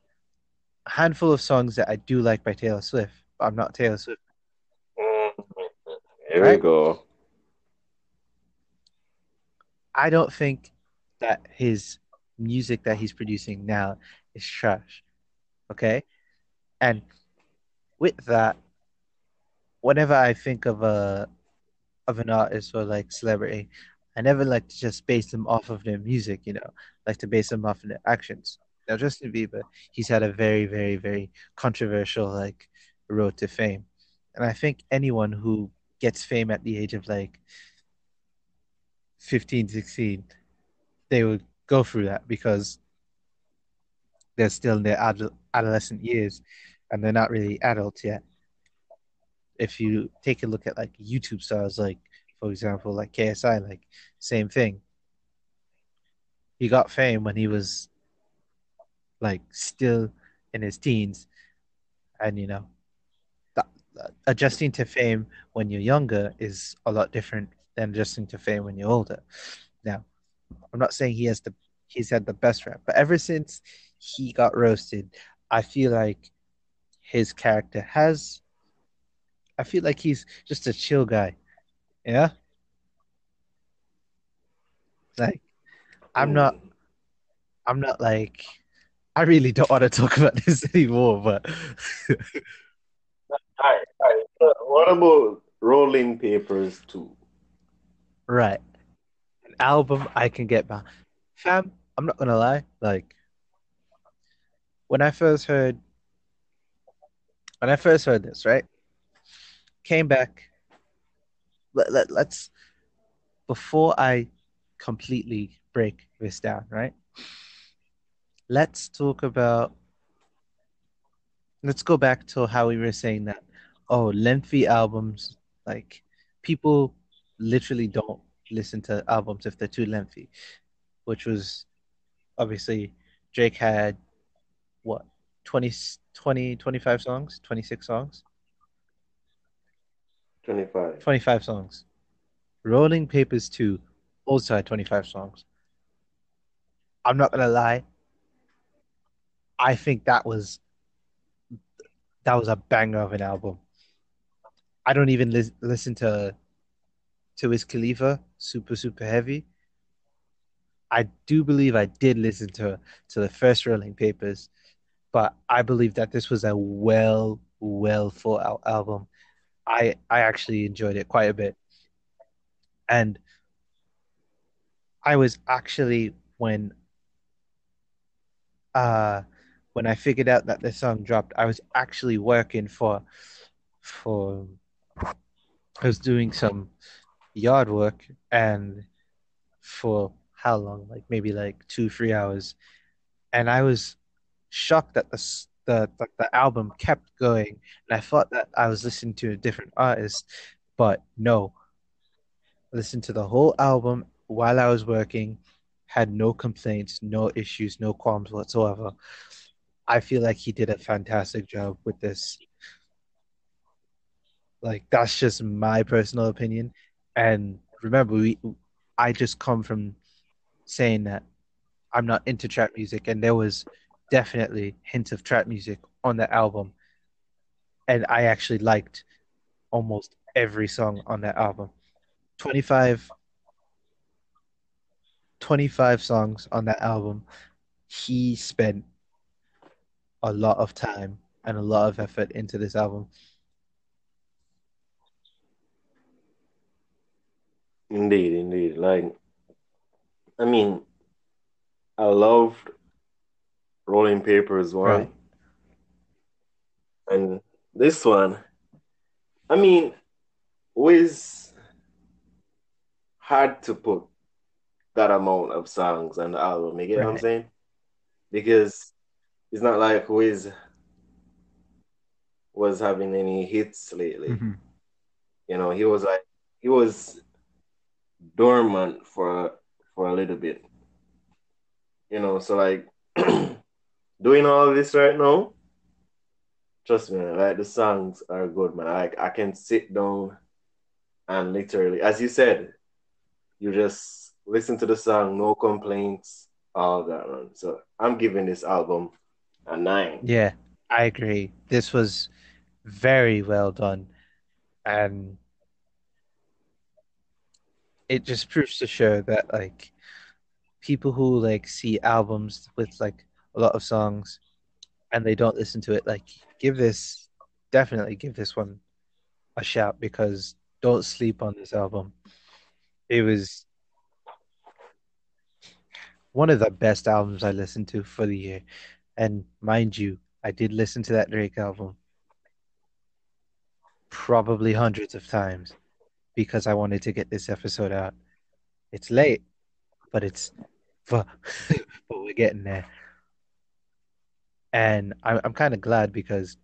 a handful of songs that I do like by Taylor Swift, but I'm not Taylor Swift. Here Right? we go. I don't think that his music that he's producing now is trash. Okay? And with that, whenever I think of a of an artist or like celebrity, I never like to just base them off of their music, you know, like to base them off of their actions. Now Justin Bieber, he's had a very, very, very controversial like road to fame. And I think anyone who gets fame at the age of like 15, 16, they would go through that because they're still in their adult, adolescent years and they're not really adults yet. If you take a look at like YouTube stars, like for example, like KSI, like same thing. He got fame when he was like still in his teens, and you know, that, adjusting to fame when you're younger is a lot different than adjusting to fame when you're older. Now, I'm not saying he has the he's had the best rap, but ever since he got roasted, I feel like his character has. I feel like he's just a chill guy. Yeah, like I'm not. I'm not like. I really don't want to talk about this anymore, but Alright, alright. So What about Rolling Papers 2? right, an album I can get behind. Fam, I'm not gonna lie. Like when I first heard, when I first heard this, right, came back. Let, let let's before I completely break this down, right? Let's talk about. Let's go back to how we were saying that. Oh, lengthy albums, like people literally don't listen to albums if they're too lengthy, which was obviously Drake had what 20, 20 25 songs, 26 songs, 25. 25 songs. Rolling Papers 2 also had 25 songs. I'm not gonna lie. I think that was that was a banger of an album. I don't even lis- listen to to Wiz Khalifa, super super heavy. I do believe I did listen to to the first Rolling Papers, but I believe that this was a well well thought out album. I I actually enjoyed it quite a bit, and I was actually when uh when I figured out that the song dropped, I was actually working for for I was doing some yard work and for how long? Like maybe like two, three hours. And I was shocked that the the the, the album kept going. And I thought that I was listening to a different artist, but no. I listened to the whole album while I was working, had no complaints, no issues, no qualms whatsoever. I feel like he did a fantastic job with this. Like that's just my personal opinion. And remember, we I just come from saying that I'm not into trap music, and there was definitely hints of trap music on that album, and I actually liked almost every song on that album. 25, 25 songs on that album. He spent a lot of time and a lot of effort into this album. Indeed, indeed. Like, I mean, I loved Rolling Papers one, Right. and this one. I mean, Wiz had to put that amount of songs on the album. You get what I'm saying? Because it's not like Wiz was having any hits lately. Mhm. You know, he was like he was dormant for for a little bit. You know, so like doing all this right now, trust me, like the songs are good, man. Like I can sit down and literally, as you said, you just listen to the song, no complaints, all that, man. So I'm giving this album a nine. Yeah, I agree. This was very well done, and it just proves to show that like people who like see albums with like a lot of songs and they don't listen to it, like give this definitely give this one a shout because don't sleep on this album. It was one of the best albums I listened to for the year. And mind you, I did listen to that Drake album probably hundreds of times because I wanted to get this episode out. It's late, but it's but, we're getting there. And I'm I'm kind of glad because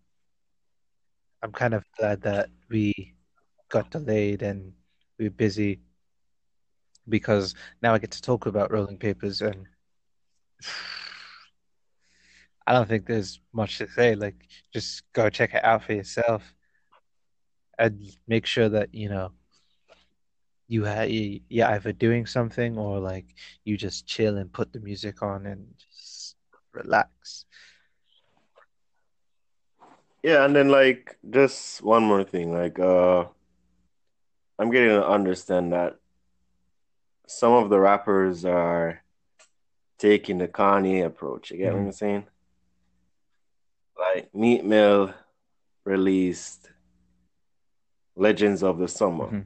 I'm kind of glad that we got delayed and we are busy because now I get to talk about rolling papers and I don't think there's much to say. Like just go check it out for yourself and make sure that, you know, you ha you, you're either doing something or like you just chill and put the music on and just relax. Yeah, and then like just one more thing, like uh I'm getting to understand that some of the rappers are taking the Kanye approach. You get what Mhm. I'm saying? Like Meek Mill released Legends of the Summer, Mhm.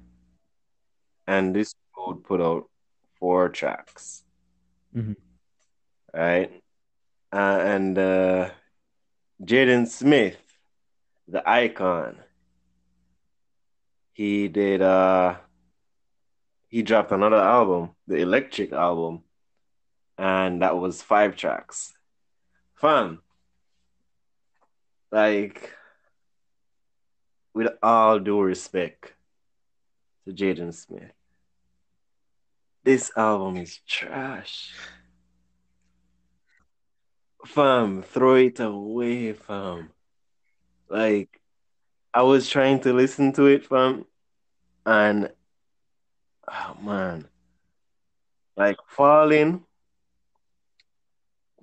and this dude put out four tracks, Mhm. right? Uh, and uh, Jaden Smith, the icon, he did uh he dropped another album, the Electric album, and that was five tracks. Fun. Like, with all due respect to Jaden Smith, this album is trash. Fam, throw it away, fam. Like, I was trying to listen to it, from and oh man, like falling.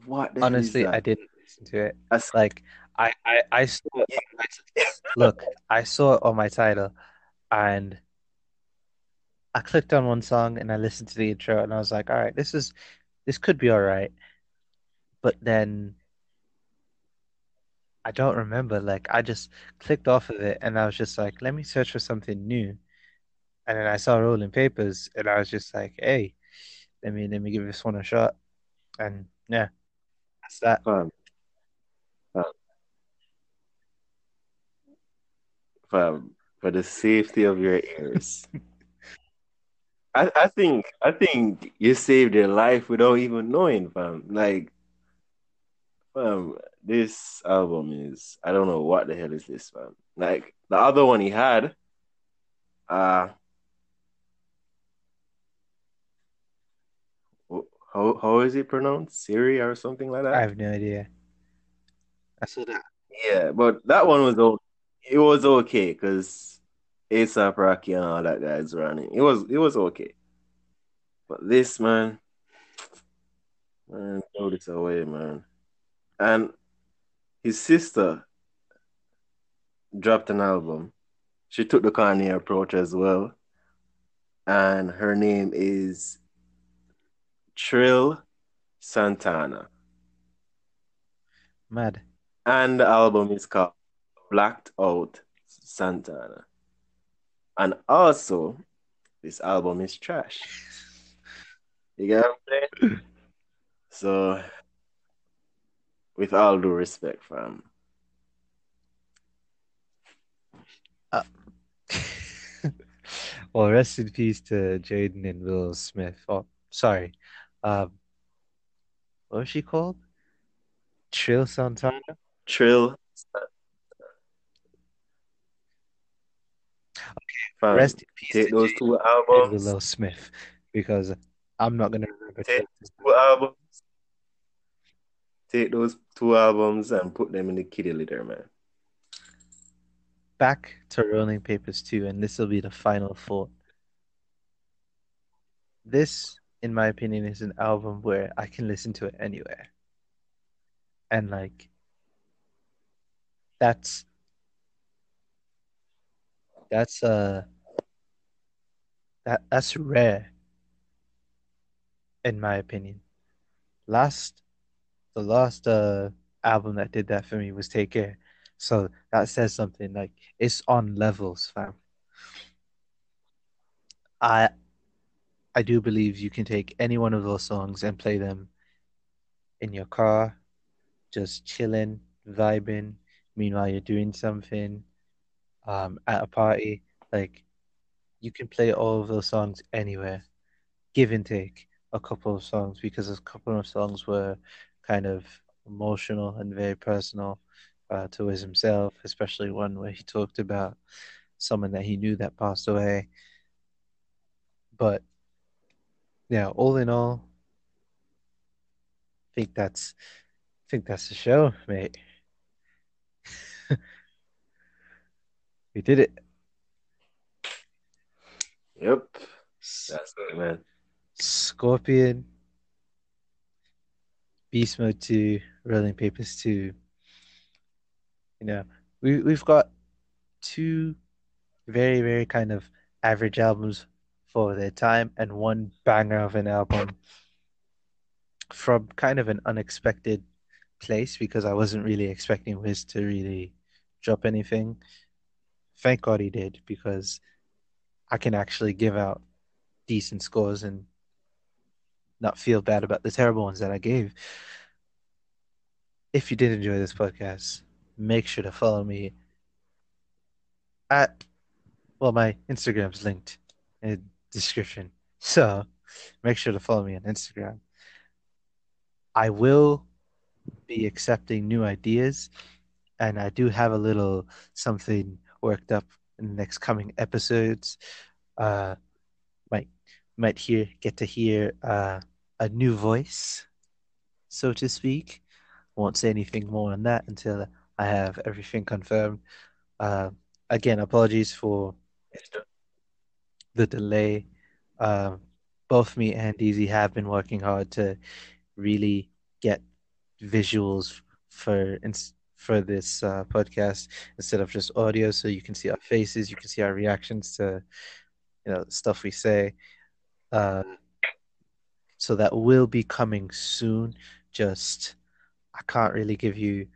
What Honestly, I didn't listen to it. That's- Like I I I saw it my look, I saw it on my title and I clicked on one song and I listened to the intro and I was like, all right, this is this could be all right. But then I don't remember. Like I just clicked off of it and I was just like, let me search for something new. And then I saw Rolling Papers and I was just like, hey, let me let me give this one a shot. And yeah, that's that. fam. Fam. Fam, for the safety of your ears. I, I think I think you saved your life without even knowing, fam. Like, fam, this album is I don't know what the hell is this, fam. Like the other one he had, uh, how how is it pronounced? Siri or something like that? I have no idea. I saw that. Yeah, but that one was o- it was okay because ASAP Rocky and all that guys running. It was it was okay. But this man, man, throw this away, man. And his sister dropped an album. She took the Kanye approach as well. And her name is Trill Santana. Mad. And the album is called Blacked Out Santana. And also, this album is trash. You get what I'm saying? So, with all due respect, fam. well, rest in peace to Jaden and Will Smith. Oh, sorry. Um, what was she called? Trill Santana? Trill. Okay, fam, Rest in peace take to those two albums, Will Smith because I'm not gonna remember. take those two albums, take those two albums and put them in the kiddie litter, man. Back to Rolling Papers 2, and this will be the final thought. This, in my opinion, is an album where I can listen to it anywhere. And like that's that's uh that that's rare in my opinion. Last the last uh album that did that for me was Take Care. So that says something like it's on levels, fam. I I do believe you can take any one of those songs and play them in your car, just chilling, vibing, meanwhile you're doing something, um, at a party. Like you can play all of those songs anywhere, give and take a couple of songs because a couple of songs were kind of emotional and very personal uh, towards himself, especially one where he talked about someone that he knew that passed away. But yeah, all in all, I think that's I think that's the show, mate. We did it. Yep, that's it, man. Scorpion, Beast Mode 2, Rolling Papers 2. You know, we we've got two very, very kind of average albums for their time and one banger of an album from kind of an unexpected place because I wasn't really expecting Wiz to really drop anything. Thank God he did because I can actually give out decent scores and not feel bad about the terrible ones that I gave. If you did enjoy this podcast, make sure to follow me at well, my Instagram's linked in the description. So make sure to follow me on Instagram. I will be accepting new ideas, and I do have a little something worked up in the next coming episodes. Uh, might hear get to hear uh, a new voice, so to speak. Won't say anything more on that until I have everything confirmed. Uh, again, apologies for the delay. Um, both me and Easy have been working hard to really get visuals for for this uh, podcast instead of just audio, so you can see our faces, you can see our reactions to you know stuff we say. Uh, so that will be coming soon. Just I can't really give you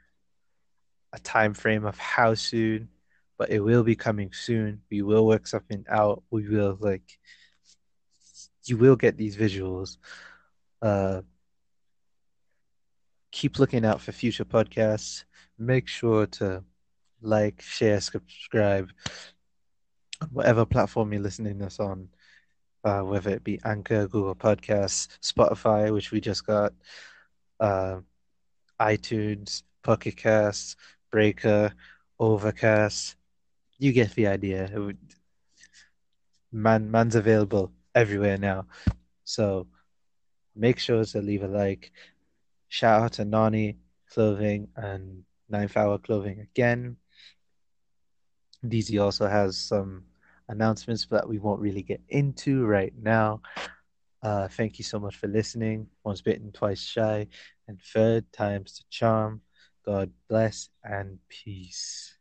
a time frame of how soon, but it will be coming soon. We will work something out. We will like you will get these visuals. Uh, keep looking out for future podcasts. Make sure to like, share, subscribe on whatever platform you're listening us on, uh, whether it be Anchor, Google Podcasts, Spotify, which we just got, uh, iTunes, Pocket Casts, Breaker, Overcast. You get the idea. Man, man's available everywhere now. So Make sure to leave a like. Shout out to Nani Clothing and Ninth Hour Clothing again. DZ also has some announcements that we won't really get into right now. Uh, thank you so much for listening. Once bitten, twice shy, and third time's the charm. God bless and peace.